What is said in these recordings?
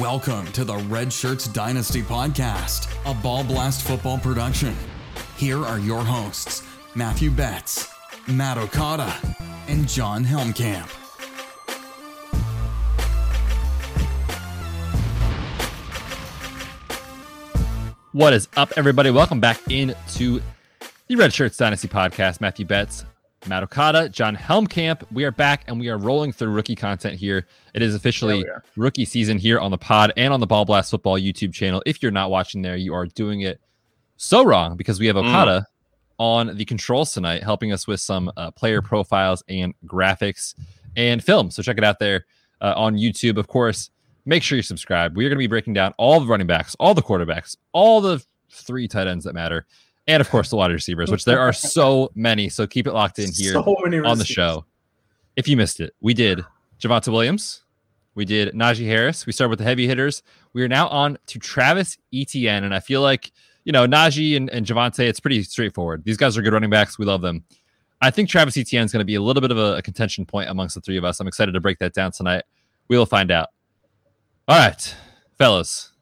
Welcome to the Red Shirts Dynasty Podcast, a ball blast football production. Here are your hosts, Matthew Betz, Matt Okada, and Jon Helmkamp. What is up, everybody? Welcome back into the Red Shirts Dynasty Podcast. Matthew Betz, Matt Okada, Jon Helmkamp. We are back and we are rolling through rookie content here. It is officially rookie season here on the pod and on the Ball Blast Football YouTube channel. If you're not watching there, you are doing it so wrong because we have Okada mm. on the controls tonight, helping us with some uh, player profiles and graphics and film. So check it out there uh, on YouTube. Of course, make sure you subscribe. We are going to be breaking down all the running backs, all the quarterbacks, all the three tight ends that matter and of course the wide receivers, which there are so many. So keep it locked in here so on the show. If you missed it, we did Javonte Williams, we did Najee Harris. We started with the heavy hitters. We are now on to Travis Etienne, and I feel like you know Najee and, and Javonte. It's pretty straightforward. These guys are good running backs. We love them. I think Travis Etienne is going to be a little bit of a, a contention point amongst the three of us. I'm excited to break that down tonight. We will find out. All right, fellas,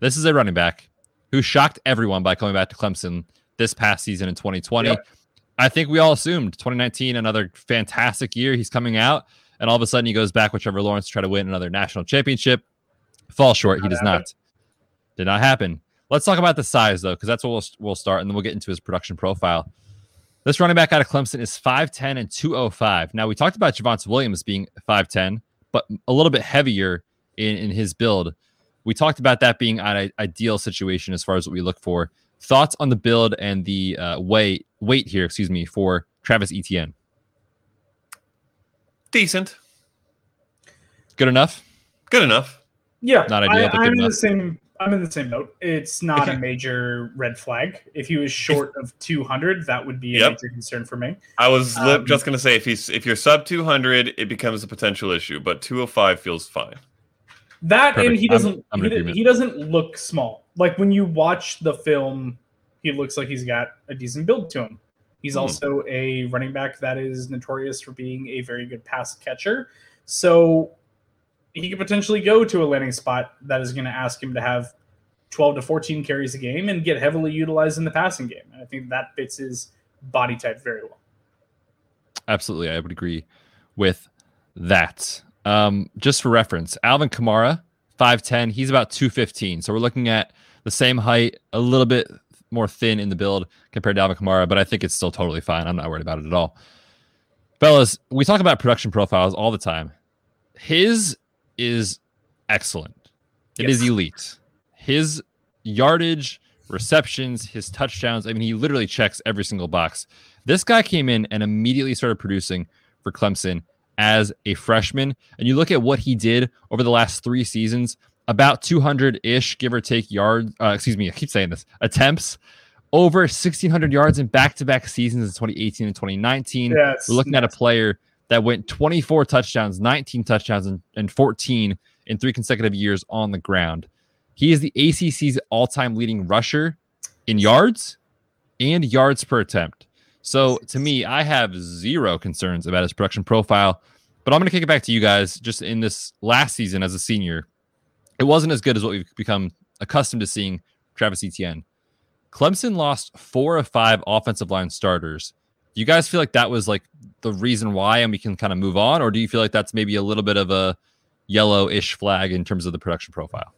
this is a running back who shocked everyone by coming back to Clemson this past season in 2020. Yep. I think we all assumed 2019 another fantastic year. He's coming out, and all of a sudden he goes back with Trevor Lawrence to try to win another national championship. Fall short. He does happen. not. Did not happen. Let's talk about the size though, because that's what we'll, we'll start, and then we'll get into his production profile. This running back out of Clemson is 5'10 and 205. Now, we talked about Javonte Williams being 5'10, but a little bit heavier in, in his build. We talked about that being an ideal situation as far as what we look for. Thoughts on the build and the uh, weight weight here, excuse me, for Travis Etienne. Decent. Good enough. Good enough. Yeah, not ideal. I, am in the same. I'm in the same note. It's not a major red flag. If he was short of 200, that would be a yep. major concern for me. I was um, just going to say if he's if you're sub 200, it becomes a potential issue, but 205 feels fine. That Perfect. and he doesn't I'm, I'm he, he, doesn't look small. Like when you watch the film, he looks like he's got a decent build to him. He's hmm. also a running back that is notorious for being a very good pass catcher. So he could potentially go to a landing spot that is going to ask him to have 12 to 14 carries a game and get heavily utilized in the passing game. And I think that fits his body type very well. Absolutely. I would agree with that. Um, just for reference, Alvin Kamara, 5'10, he's about 215. So we're looking at the same height, a little bit more thin in the build compared to Alvin Kamara, but I think it's still totally fine. I'm not worried about it at all. Fellas, we talk about production profiles all the time. His is excellent. It yes. is elite. His yardage, receptions, his touchdowns, I mean, he literally checks every single box. This guy came in and immediately started producing for Clemson as a freshman. And you look at what he did over the last three seasons about 200 ish, give or take yards. Uh, excuse me, I keep saying this attempts. Over 1,600 yards in back to back seasons in 2018 and 2019. Yes, We're looking at a player that went 24 touchdowns, 19 touchdowns, and, and 14 in three consecutive years on the ground. He is the ACC's all time leading rusher in yards and yards per attempt. So to me, I have zero concerns about his production profile. But I'm going to kick it back to you guys. Just in this last season as a senior, it wasn't as good as what we've become accustomed to seeing Travis Etienne. Clemson lost four of five offensive line starters. Do you guys feel like that was like the reason why, and we can kind of move on, or do you feel like that's maybe a little bit of a yellow-ish flag in terms of the production profile?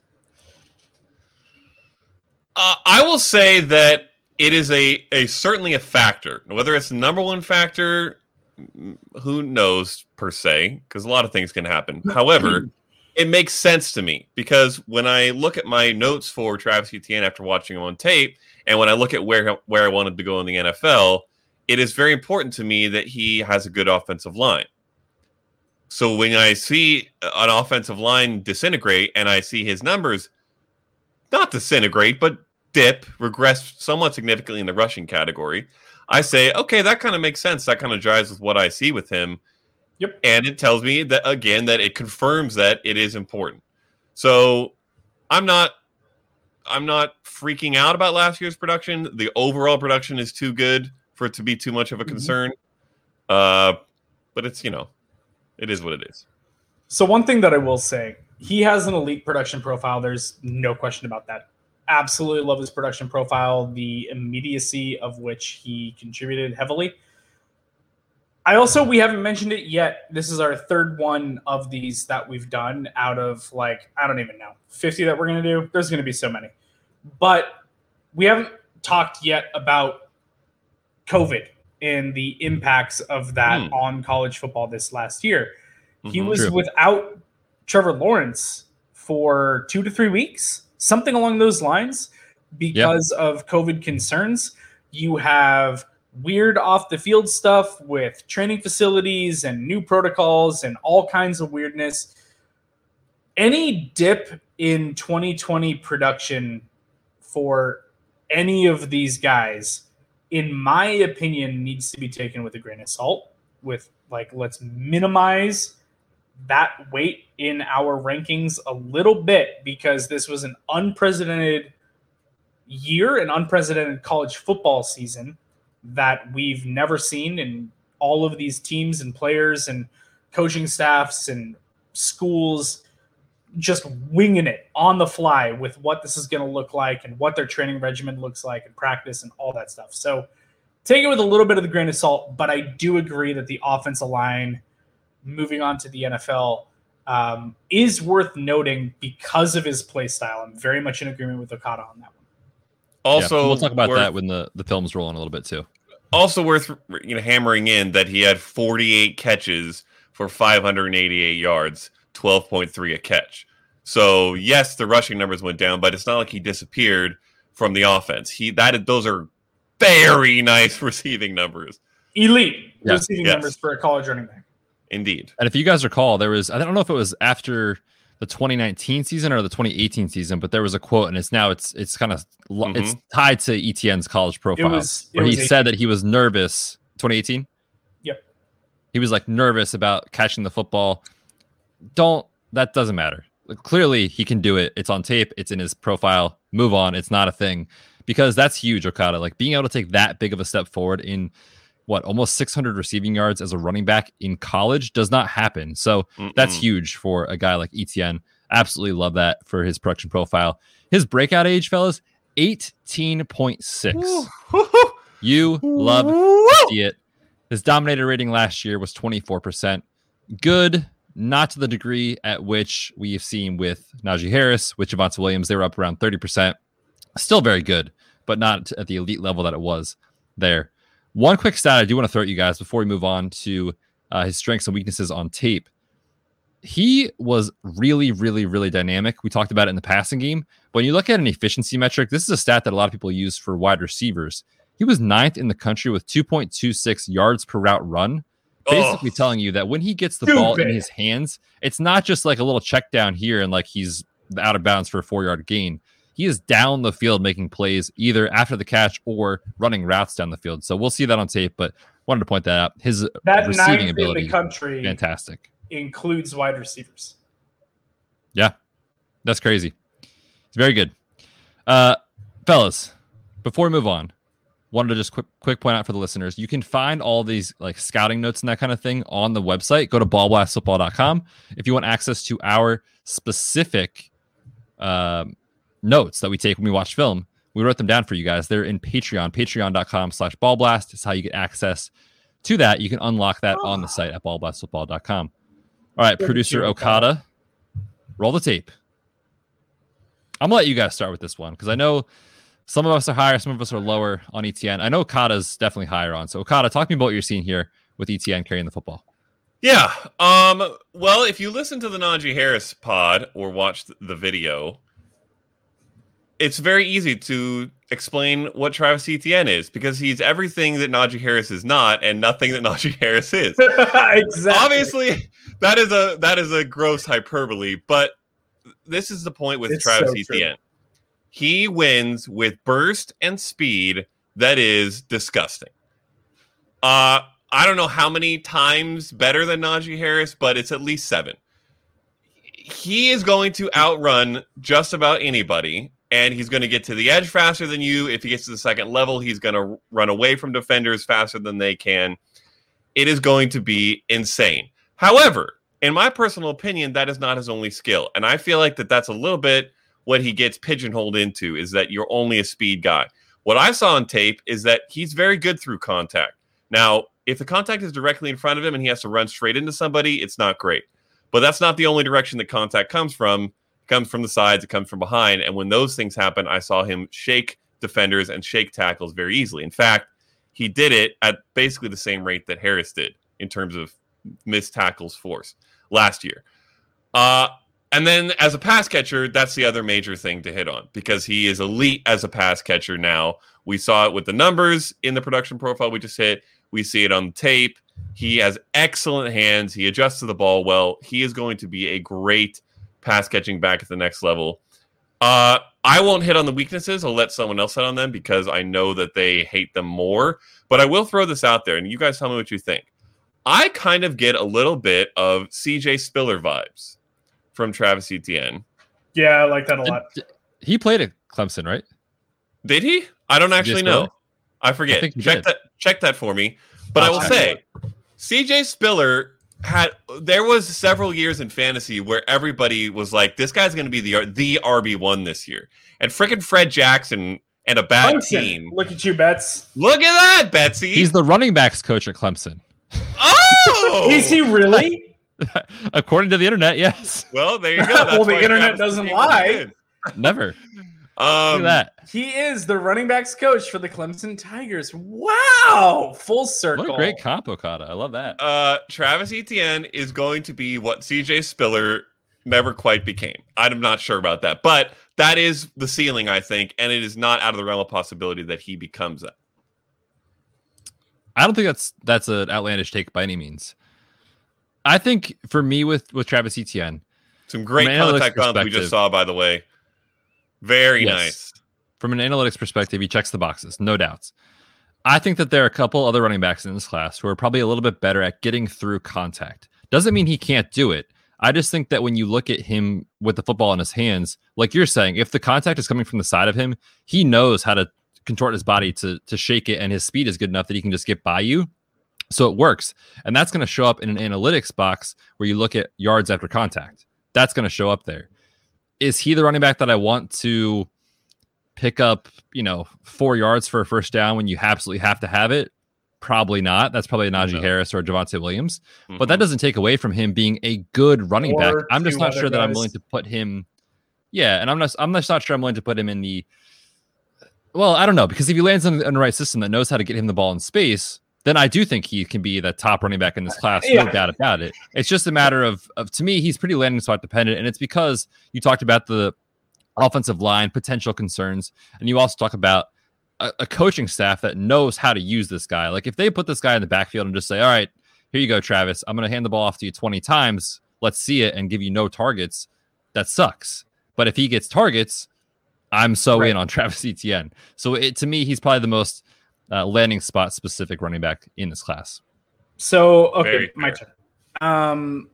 Uh, I will say that it is a, a certainly a factor. Whether it's the number one factor, who knows per se, because a lot of things can happen. Mm-hmm. However, it makes sense to me because when I look at my notes for Travis Etienne after watching him on tape, and when I look at where where I wanted to go in the NFL, it is very important to me that he has a good offensive line. So when I see an offensive line disintegrate and I see his numbers not disintegrate, but dip, regress somewhat significantly in the rushing category, I say, okay, that kind of makes sense. That kind of jives with what I see with him. Yep. And it tells me that again that it confirms that it is important. So I'm not I'm not freaking out about last year's production. The overall production is too good for it to be too much of a mm-hmm. concern. Mm-hmm. Uh but it's, you know, it is what it is. So one thing that I will say, he has an elite production profile. There's no question about that. Absolutely love his production profile, the immediacy of which he contributed heavily. I also we haven't mentioned it yet. This is our third one of these that we've done out of like I don't even know 50 that we're gonna do. There's gonna be so many, but we haven't talked yet about COVID and the impacts of that mm. on college football this last year. Mm-hmm, he was true. without Trevor Lawrence for two to three weeks, something along those lines, because of COVID concerns. You have weird off the field stuff with training facilities and new protocols and all kinds of weirdness. Any dip in 2020 production for any of these guys, in my opinion, needs to be taken with a grain of salt. With like, let's minimize that weight in our rankings a little bit because this was an unprecedented year, an unprecedented college football season that we've never seen in all of these teams and players and coaching staffs and schools just winging it on the fly with what this is going to look like and what their training regimen looks like and practice and all that stuff. So take it with a little bit of the grain of salt, but I do agree that the offensive line moving on to the NFL um, is worth noting because of his play style. I'm very much in agreement with Okada on that one. Also, yeah, we'll talk about worth, that when the, the film's rolling a little bit too. Also worth you know hammering in that he had 48 catches for 588 yards, 12.3 a catch. So yes, the rushing numbers went down, but it's not like he disappeared from the offense. He that those are very nice receiving numbers. Elite yeah. receiving yes. numbers for a college running back. Indeed. And if you guys recall, there was I don't know if it was after the 2019 season or the 2018 season, but there was a quote, and it's now it's it's kind of mm-hmm. it's tied to ETN's college profile, it was, it where he 18. said that he was nervous. 2018. Yep. He was like nervous about catching the football. Don't that doesn't matter. Clearly, he can do it. It's on tape. It's in his profile. Move on. It's not a thing because that's huge, Okada. Like being able to take that big of a step forward in what almost 600 receiving yards as a running back in college does not happen. So Mm-mm. that's huge for a guy like Etienne. Absolutely love that for his production profile. His breakout age, fellas, 18.6. you love to see it. His dominator rating last year was 24%. Good, not to the degree at which we've seen with Najee Harris, with Javonte Williams. They were up around 30%. Still very good, but not at the elite level that it was there. One quick stat I do want to throw at you guys before we move on to uh, his strengths and weaknesses on tape. He was really, really, really dynamic. We talked about it in the passing game. When you look at an efficiency metric, this is a stat that a lot of people use for wide receivers. He was ninth in the country with 2.26 yards per route run, basically oh, telling you that when he gets the stupid. ball in his hands, it's not just like a little check down here and like he's out of bounds for a four yard gain he is down the field making plays either after the catch or running routes down the field. So we'll see that on tape, but wanted to point that out. His that receiving ability, in the country, fantastic, includes wide receivers. Yeah, that's crazy. It's very good, uh, fellas. Before we move on, wanted to just quick quick point out for the listeners you can find all these like scouting notes and that kind of thing on the website go to ballblastfootball.com if you want access to our specific um, notes that we take when we watch film. We wrote them down for you guys. They're in Patreon, patreon.com slash ballblast. It's how you get access to that. You can unlock that oh. on the site at ballblastfootball.com. All right, producer Okada, roll the tape. I'm gonna let you guys start with this one because I know some of us are higher, some of us are lower on ETN. I know Okada's definitely higher on. So Okada, talk to me about what you're seeing here with ETN carrying the football. Yeah. Um, well, if you listen to the Najee Harris pod or watch the video, it's very easy to explain what Travis Etienne is because he's everything that Najee Harris is not and nothing that Najee Harris is. exactly. Obviously, that is a that is a gross hyperbole, but this is the point with it's Travis so Etienne. True. He wins with burst and speed that is disgusting. Uh I don't know how many times better than Najee Harris, but it's at least seven. He is going to outrun just about anybody and he's going to get to the edge faster than you. If he gets to the second level, he's going to run away from defenders faster than they can. It is going to be insane. However, in my personal opinion, that is not his only skill. And I feel like that that's a little bit what he gets pigeonholed into is that you're only a speed guy. What I saw on tape is that he's very good through contact. Now, if the contact is directly in front of him and he has to run straight into somebody, it's not great. But that's not the only direction that contact comes from. Comes from the sides, it comes from behind. And when those things happen, I saw him shake defenders and shake tackles very easily. In fact, he did it at basically the same rate that Harris did in terms of missed tackles force last year. Uh, and then as a pass catcher, that's the other major thing to hit on because he is elite as a pass catcher now. We saw it with the numbers in the production profile we just hit. We see it on tape. He has excellent hands. He adjusts to the ball well. He is going to be a great pass catching back at the next level. Uh, I won't hit on the weaknesses. I'll let someone else hit on them because I know that they hate them more. But I will throw this out there, and you guys tell me what you think. I kind of get a little bit of CJ Spiller vibes from Travis Etienne. Yeah, I like that a lot. He played at Clemson, right? Did he? I don't actually know. I forget. I check did. that. Check that for me. But I'll i will say, CJ Spiller had there was several years in fantasy where everybody was like, "This guy's going to be the the RB one this year," and freaking Fred Jackson and a bad Clemson. team. Look at you, Betz. Look at that, Betsy. He's the running backs coach at Clemson. Oh, is he really? According to the internet, yes. Well, there you go. well, the internet doesn't lie. Never. Um, that. He is the running backs coach for the Clemson Tigers. Wow, full circle. What a great comp, Okada. I love that. Uh, Travis Etienne is going to be what CJ Spiller never quite became. I'm not sure about that, but that is the ceiling, I think, and it is not out of the realm of possibility that he becomes that. I don't think that's that's an outlandish take by any means. I think for me with with Travis Etienne, some great contact bump we just saw, by the way. Very yes. nice. From an analytics perspective, he checks the boxes, no doubts. I think that there are a couple other running backs in this class who are probably a little bit better at getting through contact. Doesn't mean he can't do it. I just think that when you look at him with the football in his hands, like you're saying, if the contact is coming from the side of him, he knows how to contort his body to to shake it, and his speed is good enough that he can just get by you. So it works, and that's going to show up in an analytics box where you look at yards after contact. That's going to show up there. Is he the running back that I want to pick up? You know, four yards for a first down when you absolutely have to have it. Probably not. That's probably a Najee no. Harris or a Javonte Williams. Mm-hmm. But that doesn't take away from him being a good running or back. I'm just not sure guys. that I'm willing to put him. Yeah, and I'm not. I'm just not sure I'm willing to put him in the well, I don't know because if he lands in, in, the right system that knows how to get him the ball in space, then I do think he can be the top running back in this class, yeah. no doubt about it. It's just a matter of, of to me, he's pretty landing spot dependent, and it's because you talked about the offensive line potential concerns, and you also talk about a, a coaching staff that knows how to use this guy. Like if they put this guy in the backfield and just say, "All right, here you go, Travis, I'm going to hand the ball off to you 20 times, let's see it," and give you no targets, that sucks. But if he gets targets, I'm so right. in on Travis Etienne. So it, to me, he's probably the most uh, landing spot specific running back in this class. So okay, my turn. Um,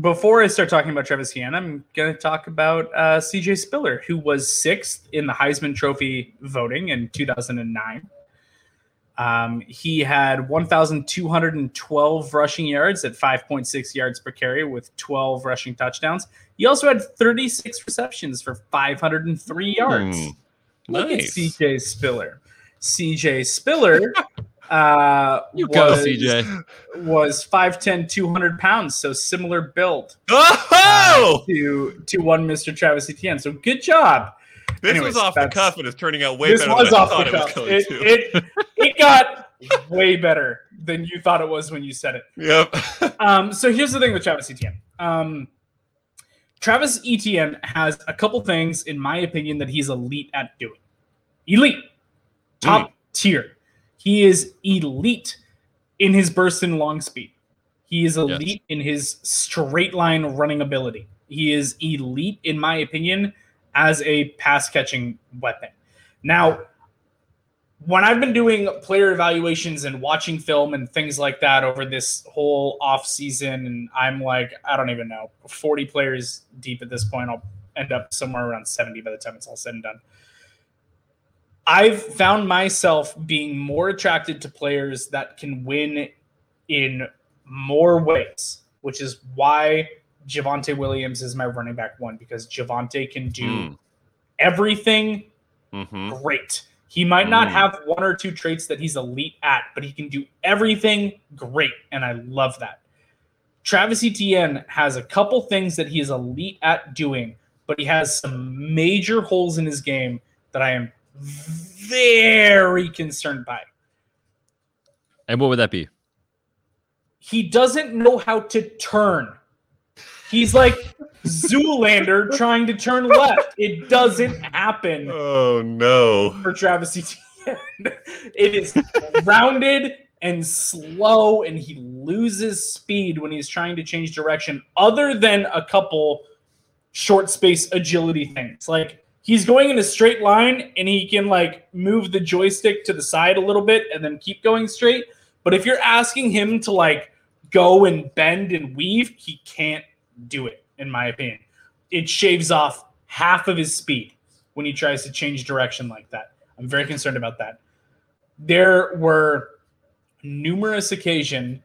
before I start talking about Travis Etienne, I'm going to talk about uh, CJ Spiller, who was sixth in the Heisman Trophy voting in 2009. Um, he had 1,212 rushing yards at 5.6 yards per carry with 12 rushing touchdowns. He also had 36 receptions for 503 yards. Mm, Look nice. at CJ Spiller. CJ Spiller uh, you was, go, CJ. was 5'10, 200 pounds, so similar build oh! uh, to, to one Mr. Travis Etienne. So good job. This Anyways, was off the cuff and it's turning out way better than I thought it was going it, to. It, it got way better than you thought it was when you said it. Yep. um, so here's the thing with Travis Etienne. Um, Travis Etienne has a couple things, in my opinion, that he's elite at doing. Elite, top mm. tier. He is elite in his burst and long speed. He is elite yes. in his straight line running ability. He is elite, in my opinion, as a pass catching weapon. Now, when I've been doing player evaluations and watching film and things like that over this whole off season, and I'm like, I don't even know, 40 players deep at this point. I'll end up somewhere around 70 by the time it's all said and done. I've found myself being more attracted to players that can win in more ways which is why Javonte Williams is my running back one because Javonte can do mm. everything mm-hmm. great. He might not mm. have one or two traits that he's elite at, but he can do everything great. And I love that. Travis Etienne has a couple things that he is elite at doing, but he has some major holes in his game that I am very concerned by. And what would that be? He doesn't know how to turn. He's like Zoolander trying to turn left. It doesn't happen. Oh no. For Travis Etienne. it is rounded and slow and he loses speed when he's trying to change direction other than a couple short space agility things. Like he's going in a straight line and he can like move the joystick to the side a little bit and then keep going straight. But if you're asking him to like go and bend and weave, he can't do it, in my opinion. It shaves off half of his speed when he tries to change direction like that. I'm very concerned about that. There were numerous occasions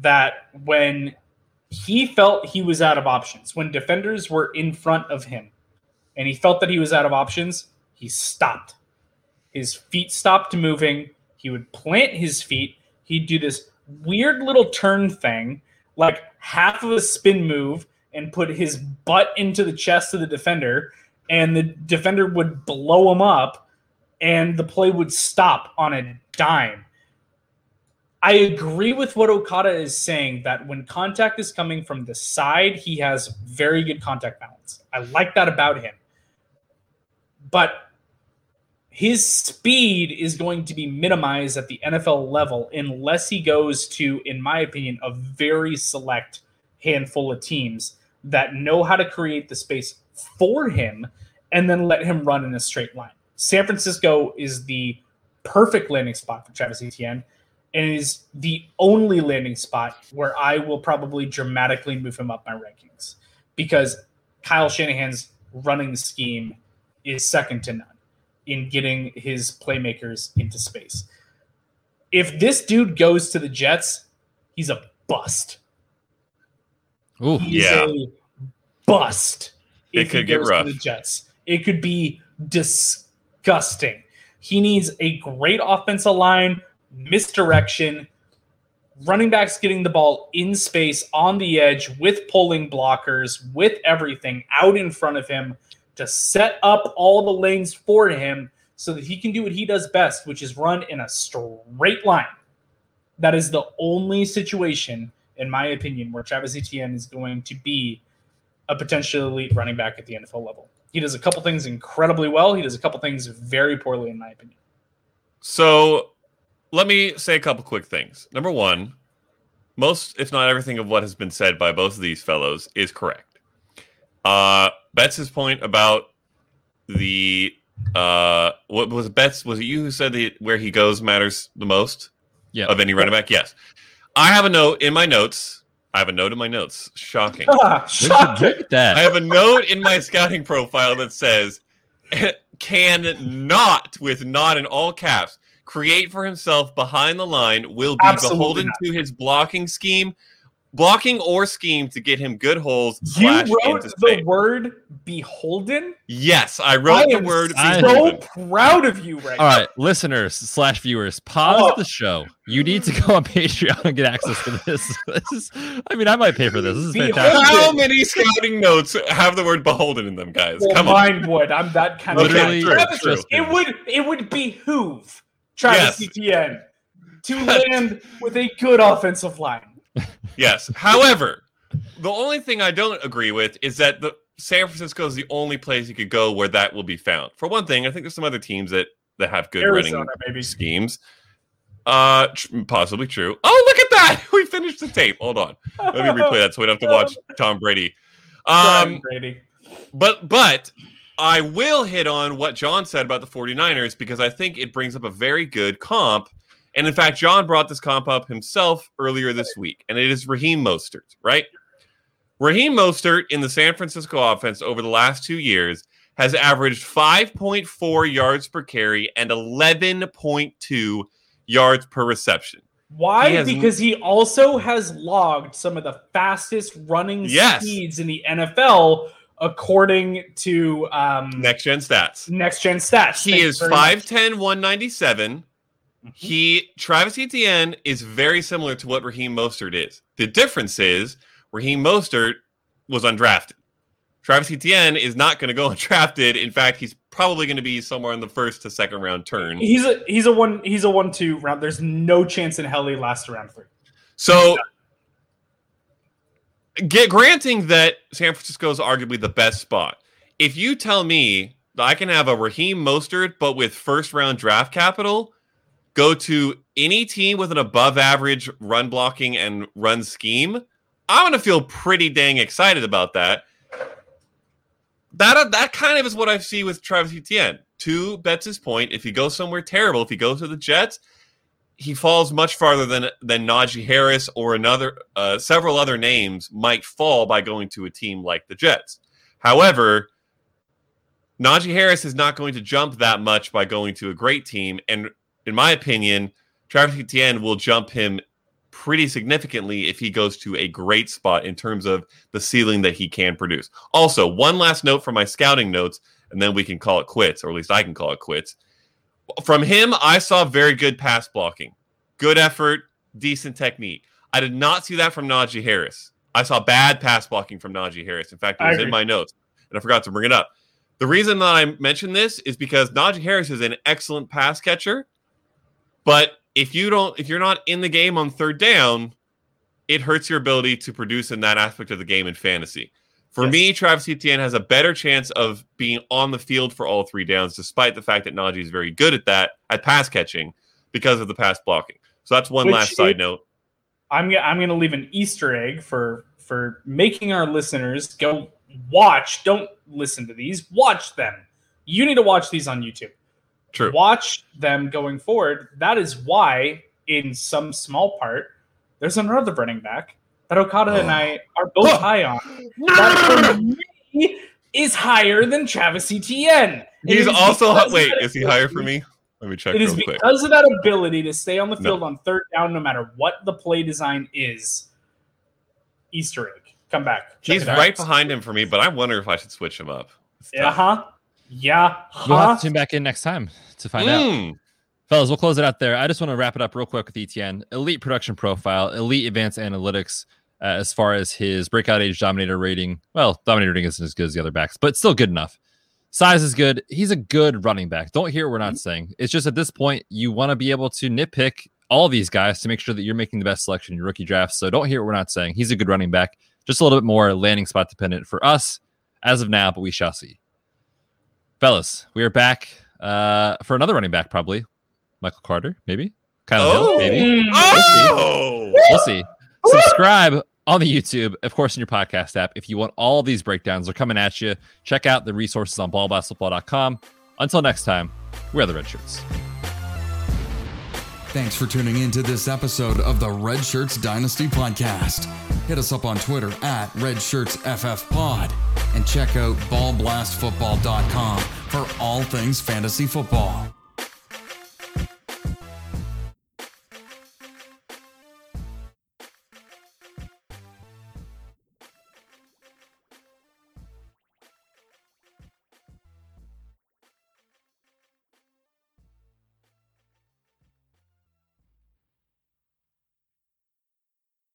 that when he felt he was out of options, when defenders were in front of him and he felt that he was out of options, he stopped. His feet stopped moving. He would plant his feet. He'd do this weird little turn thing like half of a spin move and put his butt into the chest of the defender, and the defender would blow him up, and the play would stop on a dime. I agree with what Okada is saying that when contact is coming from the side, he has very good contact balance. I like that about him. But his speed is going to be minimized at the NFL level unless he goes to, in my opinion, a very select handful of teams that know how to create the space for him and then let him run in a straight line. San Francisco is the perfect landing spot for Travis Etienne and is the only landing spot where I will probably dramatically move him up my rankings because Kyle Shanahan's running scheme is second to none in getting his playmakers into space. If this dude goes to the Jets, he's a bust. Ooh, he's yeah. a bust. It could get rough. the Jets. It could be disgusting. He needs a great offensive line, misdirection, running backs getting the ball in space on the edge with pulling blockers, with everything out in front of him to set up all the lanes for him so that he can do what he does best, which is run in a straight line. That is the only situation, in my opinion, where Travis Etienne is going to be a potential elite running back at the NFL level. He does a couple things incredibly well. He does a couple things very poorly, in my opinion. So let me say a couple quick things. Number one, most, if not everything, of what has been said by both of these fellows is correct. Uh, Betz' point about the uh, what was Betz? Was it you who said that where he goes matters the most? Yeah. Of any running back? Yes. I have a note in my notes. I have a note in my notes. Shocking. Shocking. That. I have a note in my scouting profile that says can not with not in all caps create for himself behind the line will be Absolutely beholden not. to his blocking scheme blocking or scheme to get him good holes. You wrote the word beholden. Yes, I wrote I the word. I'm so proud of you, right? All right, listeners slash viewers, pause oh. the show. You need to go on Patreon and get access to this. this is, I mean, I might pay for this. This is fantastic. How many scouting notes have the word beholden in them, guys? Well, Come mine on. would. I'm that kind Literally, of guy. True, true. It would. It would behoove Travis yes. Etienne to land with a good offensive line yes. However, the only thing I don't agree with is that the San Francisco is the only place you could go where that will be found. For one thing, I think there's some other teams that that have good Arizona, running maybe. schemes. Uh, tr- possibly true. Oh, look at that! We finished the tape. Hold on, let me replay that so we don't have to watch Tom Brady. Um, Brady. But but I will hit on what Jon said about the 49ers because I think it brings up a very good comp and in fact, Jon brought this comp up himself earlier this week, and it is Raheem Mostert, right? Raheem Mostert in the San Francisco offense over the last two years has averaged 5.4 yards per carry and 11.2 yards per reception. Why? He because he also has logged some of the fastest running yes. speeds in the NFL according to um, next gen stats. Next gen stats. He Thanks is 5'10, 197. Mm-hmm. He Travis Etienne is very similar to what Raheem Mostert is. The difference is Raheem Mostert was undrafted. Travis Etienne is not going to go undrafted. In fact, he's probably going to be somewhere in the first to second round turn. He's a he's a one he's a one two round. There's no chance in hell he lasts around three. So, get granting that San Francisco is arguably the best spot. If you tell me that I can have a Raheem Mostert but with first round draft capital, go to any team with an above average run blocking and run scheme, I'm going to feel pretty dang excited about that that uh, that kind of is what I see with Travis Etienne. To Betz' point, if he goes somewhere terrible, if he goes to the Jets, he falls much farther than than Najee Harris or another uh, several other names might fall by going to a team like the Jets. However, Najee Harris is not going to jump that much by going to a great team, and in my opinion, Travis Etienne will jump him pretty significantly if he goes to a great spot in terms of the ceiling that he can produce. Also, one last note from my scouting notes, and then we can call it quits, or at least I can call it quits. From him, I saw very good pass blocking, good effort, decent technique. I did not see that from Najee Harris. I saw bad pass blocking from Najee Harris. In fact, it was in my notes, and I forgot to bring it up. The reason that I mention this is because Najee Harris is an excellent pass catcher, but if you don't if you're not in the game on third down, it hurts your ability to produce in that aspect of the game in fantasy. For yes. me, Travis Etienne has a better chance of being on the field for all three downs, despite the fact that Najee is very good at that at pass catching because of the pass blocking. So that's one Which last side note. I'm I'm going to leave an Easter egg for for making our listeners go watch. Don't listen to these. Watch them. You need to watch these on YouTube. True. Watch them going forward. That is why, in some small part, there's another running back that Okada oh. and I are both oh. high on. That for me is higher than Travis Etienne. He's also wait. Is he higher for me? Let me check. It is because quick. of that ability to stay on the field no. on third down, no matter what the play design is. Easter egg. Come back. He's right behind him for me, but I wonder if I should switch him up. Uh huh. Yeah. Huh? We'll have to tune back in next time to find mm. out. Fellas, we'll close it out there. I just want to wrap it up real quick with ETN. Elite production profile, elite advanced analytics uh, as far as his breakout age dominator rating. Well, dominator rating isn't as good as the other backs, but still good enough. Size is good. He's a good running back. Don't hear what we're not mm-hmm. saying. It's just at this point, you want to be able to nitpick all these guys to make sure that you're making the best selection in your rookie draft. So don't hear what we're not saying. He's a good running back. Just a little bit more landing spot dependent for us as of now, but we shall see fellas, we are back uh, for another running back, probably Michael Carter, maybe Kylin oh. Hill, maybe. Oh. We'll see. We'll see. Subscribe on the YouTube, of course, in your podcast app. If you want all these breakdowns, they're coming at you. Check out the resources on ballblastfootball.com. Until next time, we're the Red Shirts. Thanks for tuning in to this episode of the Red Shirts Dynasty Podcast. Hit us up on Twitter at RedShirtsFFPod and check out ballblastfootball.com for all things fantasy football.